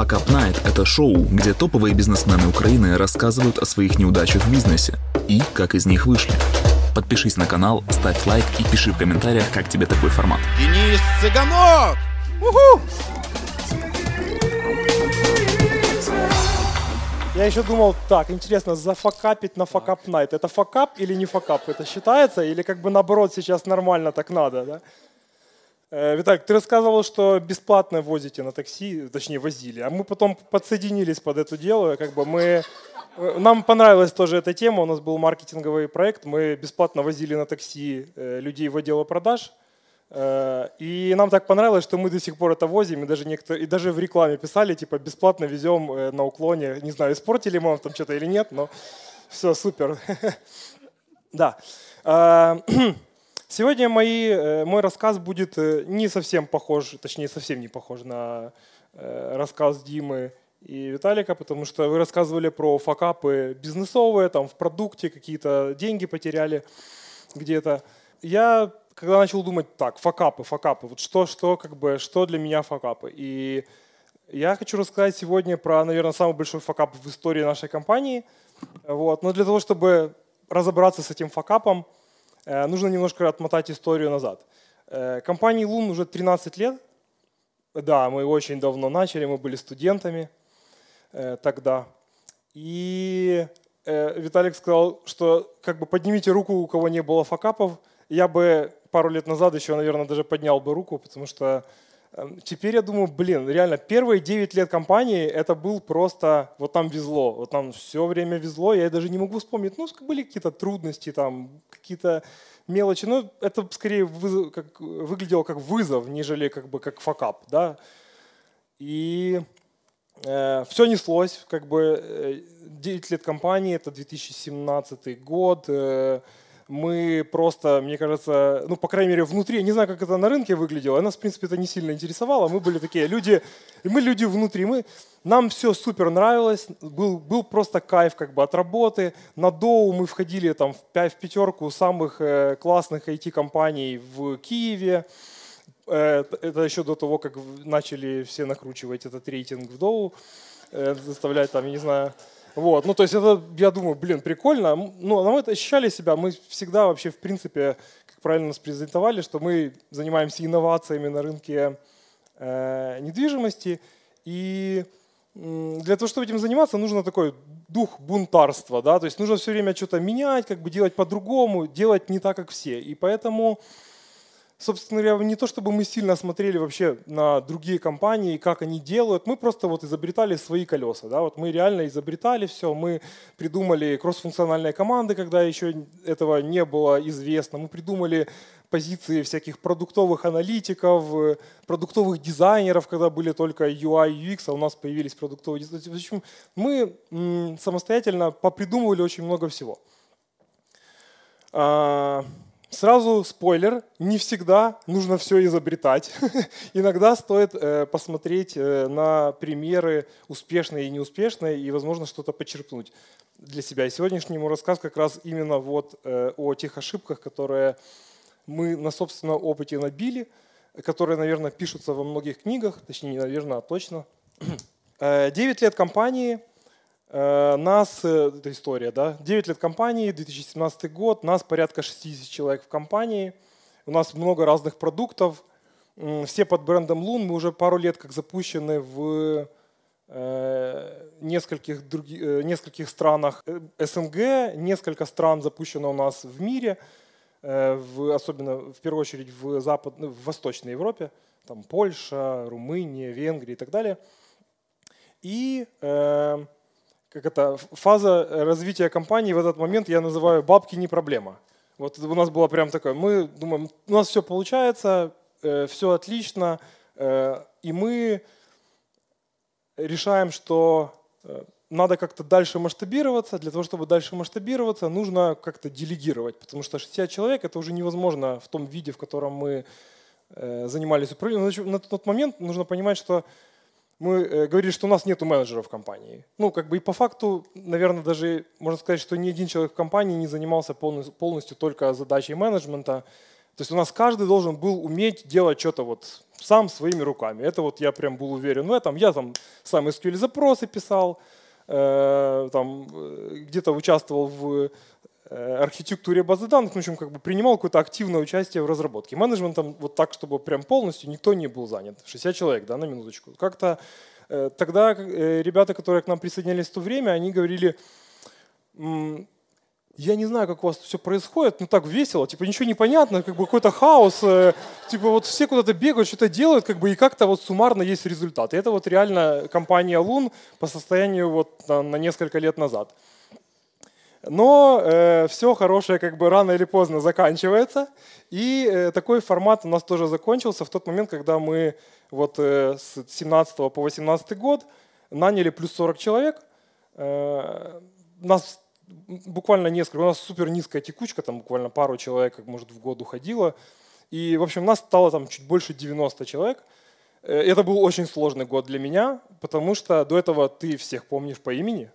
Fuck Up Night – это шоу, где топовые бизнесмены Украины рассказывают о своих неудачах в бизнесе и как из них вышли. Подпишись на канал, ставь лайк и пиши в комментариях, как тебе такой формат. Денис Цыганок! Уху! Я еще думал, так, интересно, зафакапить на Fuck Up Night. Это fuck up или не fuck up? Это считается? Или как бы наоборот сейчас нормально так надо, да? Э, Виталик, ты рассказывал, что бесплатно возите на такси, точнее возили, а мы потом подсоединились под это дело, как бы мы э, нам понравилась тоже эта тема, у нас был маркетинговый проект, мы бесплатно возили на такси э, людей в отдел продаж, и нам так понравилось, что мы до сих пор это возим, и даже, некоторые, и даже в рекламе писали, типа, бесплатно везем на уклоне. Не знаю, испортили мы вам там что-то или нет, но все, супер. Да. Сегодня мои, мой рассказ будет не совсем похож, точнее, совсем не похож на рассказ Димы и Виталика, потому что вы рассказывали про факапы бизнесовые, там в продукте какие-то деньги потеряли где-то. Я когда начал думать, так, факапы, факапы, вот что, что, как бы, что для меня факапы. И я хочу рассказать сегодня про, наверное, самый большой факап в истории нашей компании. Вот. Но для того, чтобы разобраться с этим факапом, э, нужно немножко отмотать историю назад. Э, компании Лун уже 13 лет. Да, мы очень давно начали, мы были студентами э, тогда. И Виталик сказал, что как бы поднимите руку, у кого не было факапов. Я бы пару лет назад еще, наверное, даже поднял бы руку, потому что теперь я думаю, блин, реально, первые 9 лет компании это был просто, вот там везло, вот там все время везло, я даже не могу вспомнить, ну, были какие-то трудности, там, какие-то мелочи, но это скорее вызов, как, выглядело как вызов, нежели как бы как факап, да. И э, все неслось, как бы 9 э, лет компании, это 2017 год, э, мы просто, мне кажется, ну, по крайней мере, внутри, я не знаю, как это на рынке выглядело, нас, в принципе, это не сильно интересовало, мы были такие люди, мы люди внутри, мы, нам все супер нравилось, был, был просто кайф как бы от работы, на Доу мы входили там в, в пятерку самых э, классных IT-компаний в Киеве, э, это еще до того, как начали все накручивать этот рейтинг в Доу, э, заставлять там, я не знаю, вот, ну то есть это, я думаю, блин, прикольно. Ну, а мы ощущали себя, мы всегда вообще, в принципе, как правильно нас презентовали, что мы занимаемся инновациями на рынке э, недвижимости. И для того, чтобы этим заниматься, нужно такой дух бунтарства, да, то есть нужно все время что-то менять, как бы делать по-другому, делать не так, как все. И поэтому собственно говоря, не то чтобы мы сильно смотрели вообще на другие компании, как они делают, мы просто вот изобретали свои колеса. Да? Вот мы реально изобретали все, мы придумали кроссфункциональные команды, когда еще этого не было известно, мы придумали позиции всяких продуктовых аналитиков, продуктовых дизайнеров, когда были только UI, UX, а у нас появились продуктовые дизайнеры. В общем, мы самостоятельно попридумывали очень много всего. Сразу спойлер, не всегда нужно все изобретать. Иногда стоит э, посмотреть э, на примеры успешные и неуспешные и, возможно, что-то почерпнуть для себя. И сегодняшний мой рассказ как раз именно вот э, о тех ошибках, которые мы на собственном опыте набили, которые, наверное, пишутся во многих книгах, точнее, не наверное, а точно. Девять лет компании – нас, э, это история, да, 9 лет компании, 2017 год, нас порядка 60 человек в компании, у нас много разных продуктов, все под брендом Лун, мы уже пару лет как запущены в э, нескольких, других, нескольких странах. СНГ, несколько стран запущено у нас в мире, в, особенно в первую очередь в, запад, ну, в Восточной Европе, там Польша, Румыния, Венгрия и так далее. И э, как это, фаза развития компании в этот момент я называю «бабки не проблема». Вот у нас было прям такое, мы думаем, у нас все получается, э, все отлично, э, и мы решаем, что э, надо как-то дальше масштабироваться. Для того, чтобы дальше масштабироваться, нужно как-то делегировать, потому что 60 человек это уже невозможно в том виде, в котором мы занимались управлением. На тот момент нужно понимать, что мы э, говорили, что у нас нет менеджеров в компании. Ну, как бы и по факту, наверное, даже можно сказать, что ни один человек в компании не занимался полностью, только задачей менеджмента. То есть у нас каждый должен был уметь делать что-то вот сам своими руками. Это вот я прям был уверен в этом. Я там сам SQL запросы писал, э, там э, где-то участвовал в архитектуре базы данных, в общем, как бы принимал какое-то активное участие в разработке. Менеджментом вот так, чтобы прям полностью никто не был занят. 60 человек, да, на минуточку. Как-то э, тогда э, ребята, которые к нам присоединялись в то время, они говорили, я не знаю, как у вас все происходит, но так весело, типа ничего не понятно, как бы какой-то хаос, э, типа вот все куда-то бегают, что-то делают, как бы и как-то вот суммарно есть результат. И это вот реально компания Лун по состоянию вот на, на несколько лет назад. Но э, все хорошее как бы рано или поздно заканчивается, и э, такой формат у нас тоже закончился в тот момент, когда мы вот э, с 17 по 18 год наняли плюс 40 человек. Э, нас буквально несколько, у нас супер низкая текучка, там буквально пару человек, может, в год уходило. И, в общем, нас стало там чуть больше 90 человек. Э, это был очень сложный год для меня, потому что до этого ты всех помнишь по имени,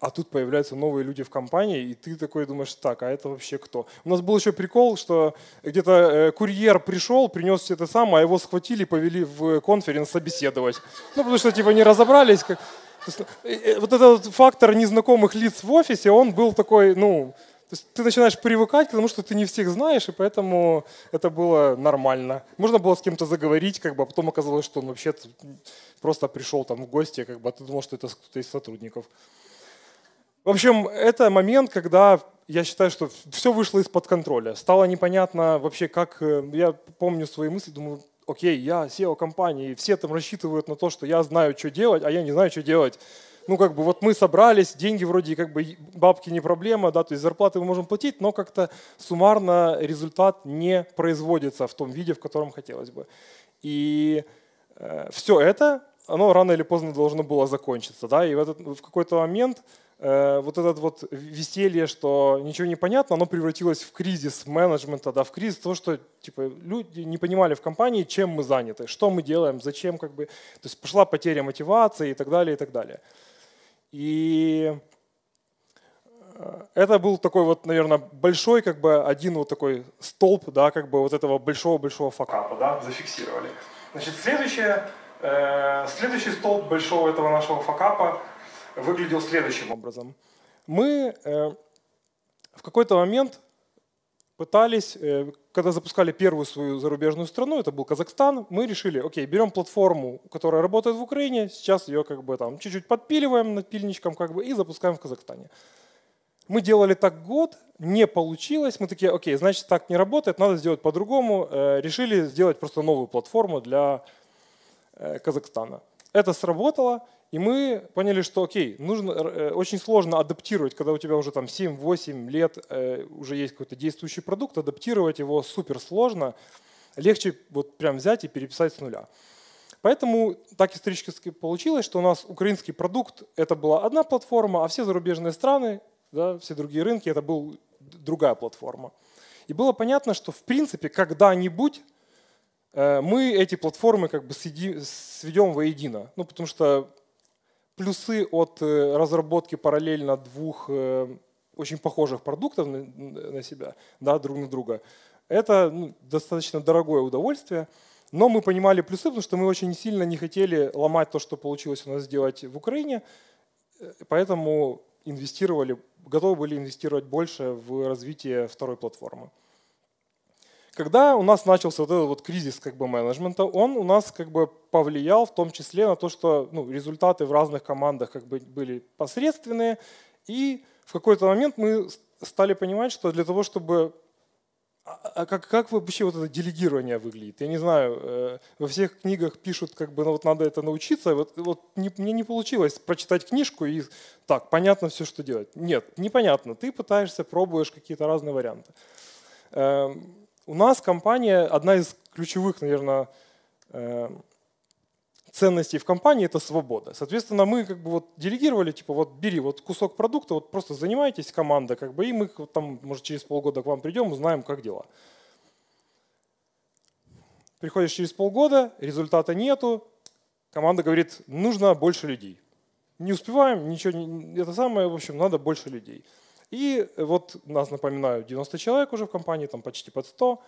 а тут появляются новые люди в компании, и ты такой думаешь, так, а это вообще кто? У нас был еще прикол, что где-то э, курьер пришел, принес все это самое, а его схватили, повели в конференц собеседовать. Ну, потому что, типа, не разобрались. Как... Э, э, вот этот фактор незнакомых лиц в офисе, он был такой, ну, то есть ты начинаешь привыкать к тому, что ты не всех знаешь, и поэтому это было нормально. Можно было с кем-то заговорить, как бы, а потом оказалось, что он вообще просто пришел там в гости, как бы, а ты думал, что это кто-то из сотрудников. В общем, это момент, когда я считаю, что все вышло из-под контроля. Стало непонятно вообще, как... Э, я помню свои мысли, думаю, окей, я SEO компании, все там рассчитывают на то, что я знаю, что делать, а я не знаю, что делать. Ну, как бы вот мы собрались, деньги вроде как бы бабки не проблема, да, то есть зарплаты мы можем платить, но как-то суммарно результат не производится в том виде, в котором хотелось бы. И э, все это, оно рано или поздно должно было закончиться, да, и в, этот, в какой-то момент Э, вот это вот веселье, что ничего не понятно, оно превратилось в кризис менеджмента, да, в кризис того, что типа, люди не понимали в компании, чем мы заняты, что мы делаем, зачем, как бы, то есть пошла потеря мотивации и так далее, и так далее. И э, это был такой вот, наверное, большой, как бы один вот такой столб, да, как бы вот этого большого-большого факапа, да, зафиксировали. Значит, следующее, следующий столб большого этого нашего факапа – выглядел следующим образом. Мы э, в какой-то момент пытались, э, когда запускали первую свою зарубежную страну, это был Казахстан, мы решили, окей, берем платформу, которая работает в Украине, сейчас ее как бы там чуть-чуть подпиливаем напильничком как бы и запускаем в Казахстане. Мы делали так год, не получилось, мы такие, окей, значит так не работает, надо сделать по-другому, э, решили сделать просто новую платформу для Казахстана. Это сработало, и мы поняли, что окей, нужно, э, очень сложно адаптировать, когда у тебя уже там 7-8 лет э, уже есть какой-то действующий продукт, адаптировать его супер сложно. Легче вот прям взять и переписать с нуля. Поэтому так исторически получилось, что у нас украинский продукт это была одна платформа, а все зарубежные страны, да, все другие рынки это была другая платформа. И было понятно, что в принципе когда-нибудь э, мы эти платформы как бы сведем воедино. Ну, потому что плюсы от э, разработки параллельно двух э, очень похожих продуктов на себя, да, друг на друга, это ну, достаточно дорогое удовольствие. Но мы понимали плюсы, потому что мы очень сильно не хотели ломать то, что получилось у нас сделать в Украине, э, поэтому инвестировали, готовы были инвестировать больше в развитие второй платформы. Когда у нас начался вот этот вот кризис как бы менеджмента, он у нас как бы повлиял в том числе на то, что ну, результаты в разных командах как бы были посредственные, и в какой-то момент мы стали понимать, что для того, чтобы а, а как, как вообще вот это делегирование выглядит? Я не знаю, э, во всех книгах пишут, как бы, ну вот надо это научиться. Вот, вот не, мне не получилось прочитать книжку и так, понятно все, что делать. Нет, непонятно. Ты пытаешься, пробуешь какие-то разные варианты. У нас компания, одна из ключевых, наверное, э, ценностей в компании – это свобода. Соответственно, мы как бы вот делегировали, типа вот бери вот кусок продукта, вот просто занимайтесь команда, как бы, и мы там, может, через полгода к вам придем, узнаем, как дела. Приходишь через полгода, результата нету, команда говорит, нужно больше людей. Не успеваем, ничего не, это самое, в общем, надо больше людей. И вот нас, напоминаю, 90 человек уже в компании, там почти под 100.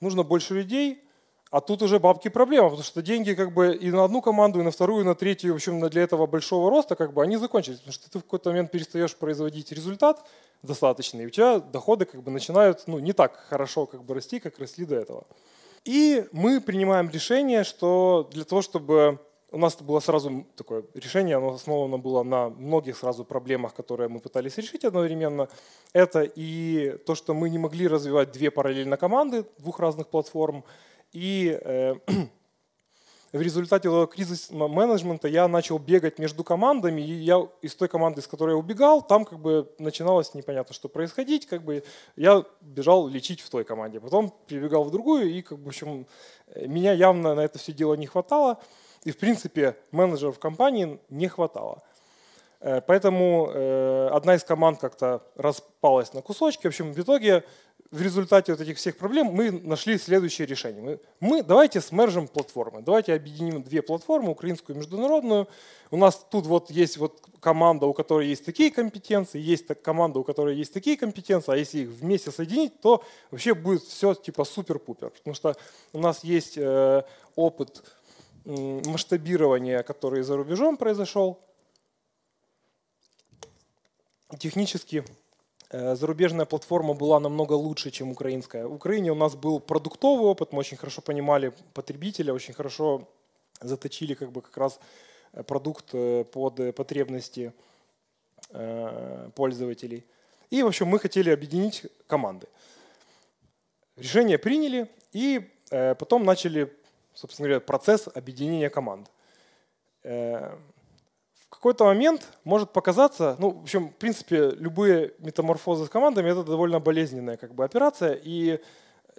Нужно больше людей. А тут уже бабки проблема, потому что деньги как бы и на одну команду, и на вторую, и на третью, в общем, для этого большого роста, как бы они закончились. Потому что ты в какой-то момент перестаешь производить результат достаточный, и у тебя доходы как бы начинают ну, не так хорошо как бы расти, как росли до этого. И мы принимаем решение, что для того, чтобы у нас было сразу такое решение, оно основано было на многих сразу проблемах, которые мы пытались решить одновременно. Это и то, что мы не могли развивать две параллельно команды двух разных платформ, и э, в результате кризиса менеджмента я начал бегать между командами, и я из той команды, из которой я убегал, там как бы начиналось непонятно, что происходить, как бы я бежал лечить в той команде, потом прибегал в другую, и как бы, в общем, э, меня явно на это все дело не хватало, и в принципе менеджеров компании не хватало. Э, поэтому одна из команд как-то распалась на кусочки. В общем, в итоге в результате вот этих всех проблем мы нашли следующее решение. Мы, мы давайте смержим платформы, давайте объединим две платформы, украинскую и международную. У нас тут вот есть вот команда, у которой есть такие компетенции, есть так, команда, у которой есть такие компетенции, а если их вместе соединить, то вообще будет все типа супер-пупер. Потому что у нас есть э, опыт э, масштабирования, который за рубежом произошел. Технически Э, зарубежная платформа была намного лучше, чем украинская. В Украине у нас был продуктовый опыт, мы очень хорошо понимали потребителя, очень хорошо заточили как бы как раз э, продукт э, под потребности пользователей. И, в общем, мы хотели объединить команды. Решение приняли, и потом начали, собственно говоря, процесс объединения команд в какой-то момент может показаться, ну, в общем, в принципе, любые метаморфозы с командами – это довольно болезненная как бы операция, и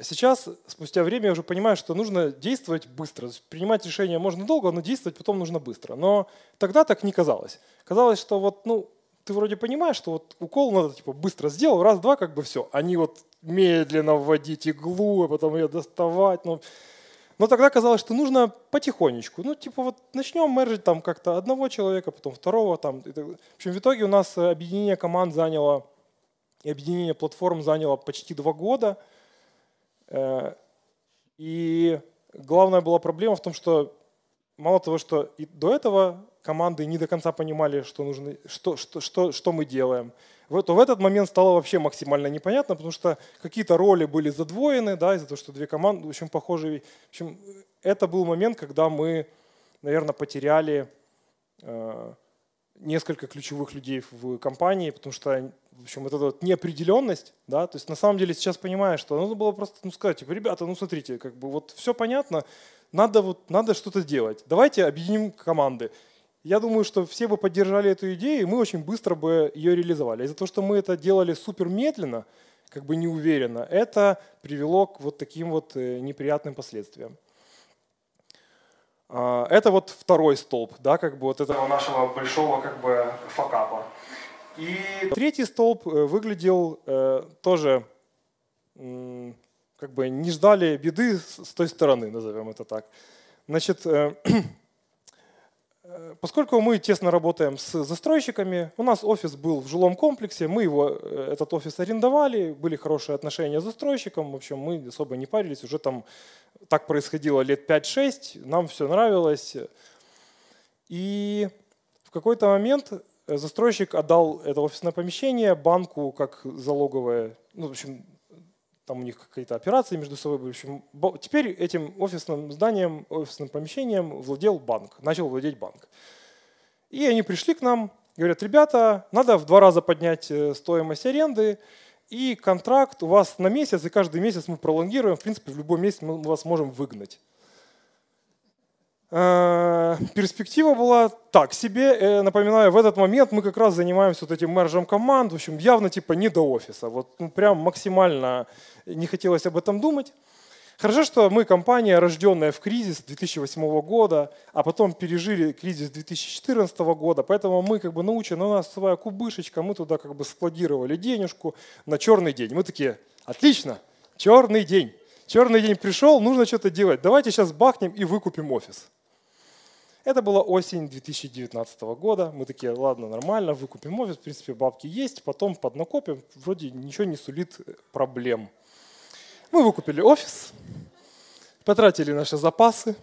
сейчас, спустя время, я уже понимаю, что нужно действовать быстро. Принимать решения можно долго, но действовать потом нужно быстро. Но тогда так не казалось. Казалось, что вот, ну, ты вроде понимаешь, что вот укол надо типа быстро сделал, раз-два, как бы все. Они вот медленно вводить иглу, а потом ее доставать. Ну, но тогда казалось, что нужно потихонечку. Ну, типа вот начнем мержить там как-то одного человека, потом второго. Там. В общем, в итоге у нас объединение команд заняло, и объединение платформ заняло почти два года. Э, и главная была проблема в том, что мало того, что и до этого команды не до конца понимали, что, нужно, что, что, что, что мы делаем, то в этот момент стало вообще максимально непонятно, потому что какие-то роли были задвоены, да, из-за того, что две команды, в общем, похожие. В общем, это был момент, когда мы, наверное, потеряли э, несколько ключевых людей в компании, потому что, в общем, вот эта вот неопределенность, да, то есть на самом деле сейчас понимаешь, что нужно было просто ну, сказать, типа, ребята, ну смотрите, как бы вот все понятно, надо вот надо что-то сделать. Давайте объединим команды. Я думаю, что все бы поддержали эту идею, и мы очень быстро бы ее реализовали. Из-за того, что мы это делали супер медленно, как бы неуверенно, это привело к вот таким вот э, неприятным последствиям. А, это вот второй столб, да, как бы вот этого нашего большого как бы факапа. И третий столб э, выглядел э, тоже как бы не ждали беды с той стороны, назовем это так. Значит, поскольку мы тесно работаем с застройщиками, у нас офис был в жилом комплексе, мы его, э, этот офис арендовали, были хорошие отношения с застройщиком, в общем, мы особо не парились, уже там так происходило лет 5-6, нам все нравилось. И в какой-то момент застройщик отдал это офисное помещение банку как залоговое, ну, в общем, там у них какие-то операции между собой. В общем, теперь этим офисным зданием, офисным помещением владел банк, начал владеть банк. И они пришли к нам, говорят, ребята, надо в два раза поднять э, стоимость аренды, и контракт у вас на месяц, и каждый месяц мы пролонгируем, в принципе, в любой месяц мы вас можем выгнать. Э, перспектива была так себе. Э, напоминаю, в этот момент мы как раз занимаемся вот этим мержем команд. В общем, явно типа не до офиса. Вот ну, прям максимально не хотелось об этом думать. Хорошо, что мы компания, рожденная в кризис 2008 года, а потом пережили кризис 2014 года, поэтому мы как бы научены, у нас своя кубышечка, мы туда как бы складировали денежку на черный день. Мы такие, отлично, черный день. Черный день пришел, нужно что-то делать. Давайте сейчас бахнем и выкупим офис. Это была осень 2019 года. Мы такие, ладно, нормально, выкупим офис, в принципе, бабки есть, потом поднакопим, вроде ничего не сулит проблем. Мы выкупили офис, потратили наши запасы,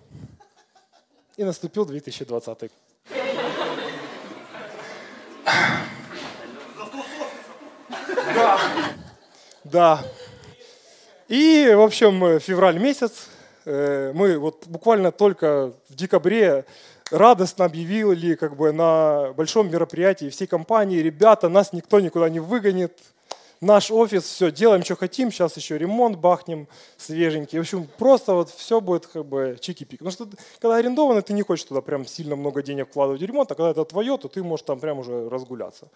и наступил 2020. Да. Да. И, в общем, февраль месяц. Э, мы вот буквально только в декабре радостно объявили как бы на большом мероприятии всей компании, ребята, нас никто никуда не выгонит, наш офис, все, делаем, что хотим, сейчас еще ремонт бахнем свеженький. В общем, просто вот все будет как бы чики-пик. Потому что когда арендовано, ты не хочешь туда прям сильно много денег вкладывать в ремонт, а когда это твое, то ты можешь там прям уже разгуляться.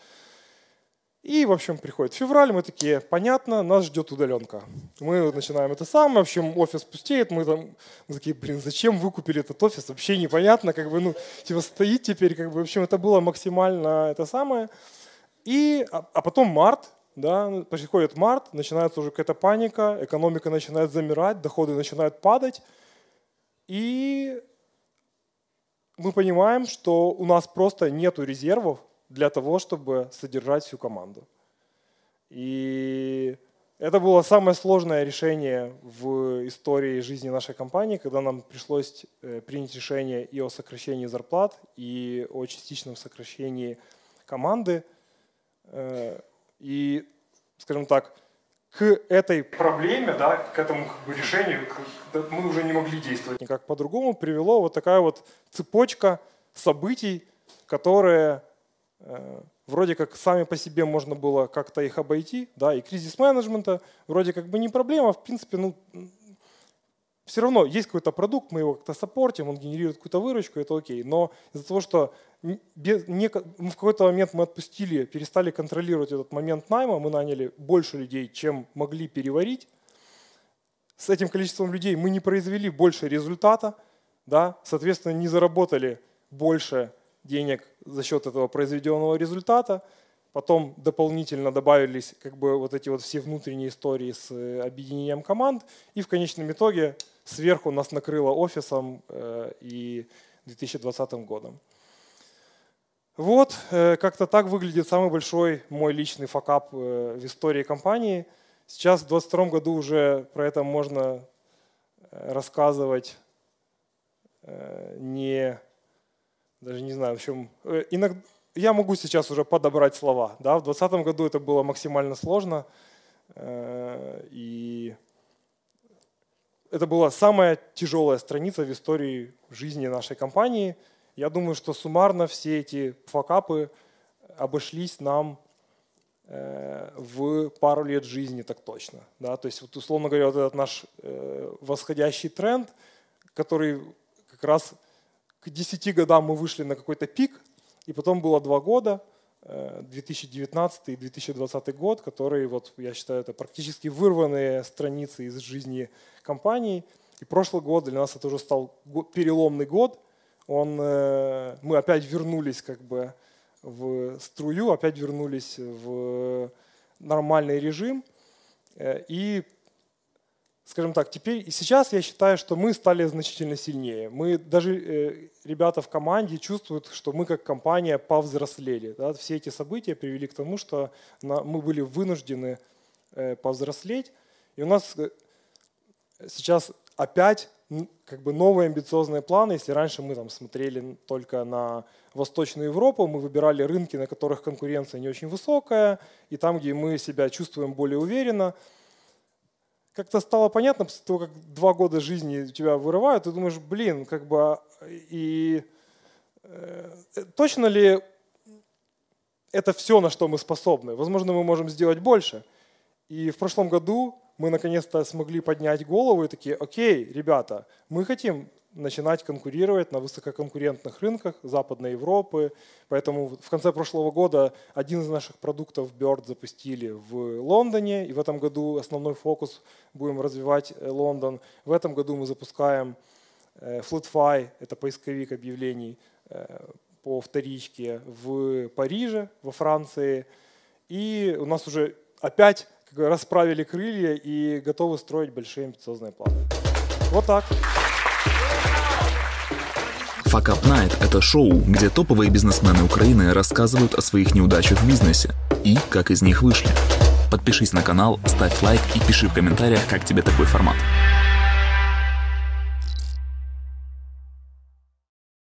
И, в общем, приходит февраль, мы такие, понятно, нас ждет удаленка. Мы начинаем это самое, в общем, офис пустеет, мы там мы такие, блин, зачем вы купили этот офис, вообще непонятно, как бы, ну, типа стоит теперь, как бы, в общем, это было максимально это самое. И, а, а потом март, да, приходит март, начинается уже какая-то паника, экономика начинает замирать, доходы начинают падать, и мы понимаем, что у нас просто нет резервов для того, чтобы содержать всю команду. И это было самое сложное решение в истории жизни нашей компании, когда нам пришлось э, принять решение и о сокращении зарплат, и о частичном сокращении команды. Э, и, скажем так, к этой проблеме, да, к этому как бы, решению мы уже не могли действовать никак по-другому, привело вот такая вот цепочка событий, которые э, вроде как сами по себе можно было как-то их обойти, да, и кризис менеджмента вроде как бы не проблема, в принципе, ну, все равно есть какой-то продукт, мы его как-то саппортим, он генерирует какую-то выручку, это окей. Но из-за того, что без, не, в какой-то момент мы отпустили, перестали контролировать этот момент найма, мы наняли больше людей, чем могли переварить. С этим количеством людей мы не произвели больше результата, да, соответственно, не заработали больше денег за счет этого произведенного результата. Потом дополнительно добавились как бы вот эти вот все внутренние истории с э, объединением команд. И в конечном итоге сверху нас накрыло офисом э, и 2020 годом. Вот, э, как-то так выглядит самый большой мой личный факап в истории компании. Сейчас в 2022 году уже про это можно рассказывать не, даже не знаю, в общем, иногда, я могу сейчас уже подобрать слова. Да? В 2020 году это было максимально сложно. Э, и это была самая тяжелая страница в истории жизни нашей компании. Я думаю, что суммарно все эти факапы обошлись нам э, в пару лет жизни так точно. Да? То есть, вот, условно говоря, вот этот наш э, восходящий тренд, который как раз к 10 годам мы вышли на какой-то пик, и потом было два года, 2019 э, и 2020 год, которые, вот, я считаю, это практически вырванные страницы из жизни компании. И прошлый год для нас это уже стал переломный год. Он, э, мы опять вернулись как бы в струю, опять вернулись в нормальный режим. Э, и скажем так, теперь и сейчас я считаю, что мы стали значительно сильнее. Мы даже э, ребята в команде чувствуют, что мы как компания повзрослели. Да? Все эти события привели к тому, что на, мы были вынуждены э, повзрослеть. И у нас э, сейчас опять как бы новые амбициозные планы. Если раньше мы там смотрели только на Восточную Европу, мы выбирали рынки, на которых конкуренция не очень высокая, и там, где мы себя чувствуем более уверенно – как-то стало понятно, после того, как два года жизни тебя вырывают, ты думаешь, блин, как бы, а, и э, точно ли это все, на что мы способны? Возможно, мы можем сделать больше. И в прошлом году мы наконец-то смогли поднять голову и такие, окей, ребята, мы хотим начинать конкурировать на высококонкурентных рынках Западной Европы. Поэтому в конце прошлого года один из наших продуктов Bird запустили в Лондоне. И в этом году основной фокус будем развивать э, Лондон. В этом году мы запускаем э, FloodFi, это поисковик объявлений э, по вторичке в Париже, во Франции. И у нас уже опять расправили крылья и готовы строить большие амбициозные планы. Вот так. Fuck Up Night – это шоу, где топовые бизнесмены Украины рассказывают о своих неудачах в бизнесе и как из них вышли. Подпишись на канал, ставь лайк и пиши в комментариях, как тебе такой формат.